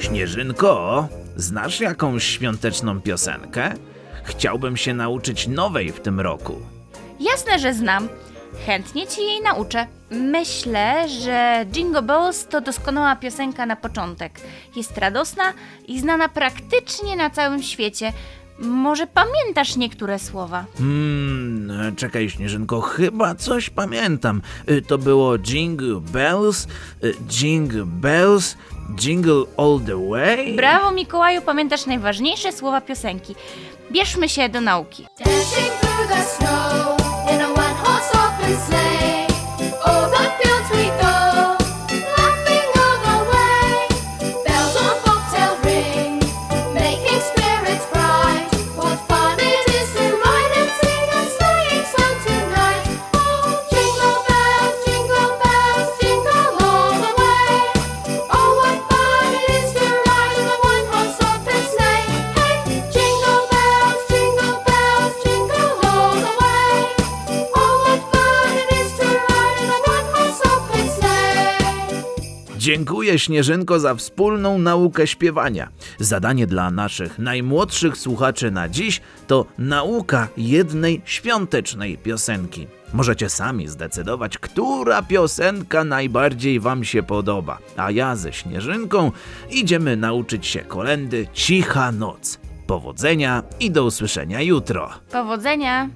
Śnieżynko, znasz jakąś świąteczną piosenkę? Chciałbym się nauczyć nowej w tym roku. Jasne, że znam. Chętnie ci jej nauczę. Myślę, że Jingle Bells to doskonała piosenka na początek. Jest radosna i znana praktycznie na całym świecie. Może pamiętasz niektóre słowa? Hmm, czekaj Śnieżynko, chyba coś pamiętam. Y, To było Jingle Bells, y, Jingle Bells, Jingle All the Way. Brawo, Mikołaju, pamiętasz najważniejsze słowa piosenki. Bierzmy się do nauki. Dashing through the snow Dziękuję Śnieżynko za wspólną naukę śpiewania. Zadanie dla naszych najmłodszych słuchaczy na dziś to nauka jednej świątecznej piosenki. Możecie sami zdecydować, która piosenka najbardziej Wam się podoba. A ja ze Śnieżynką idziemy nauczyć się kolendy Cicha Noc. Powodzenia i do usłyszenia jutro. Powodzenia!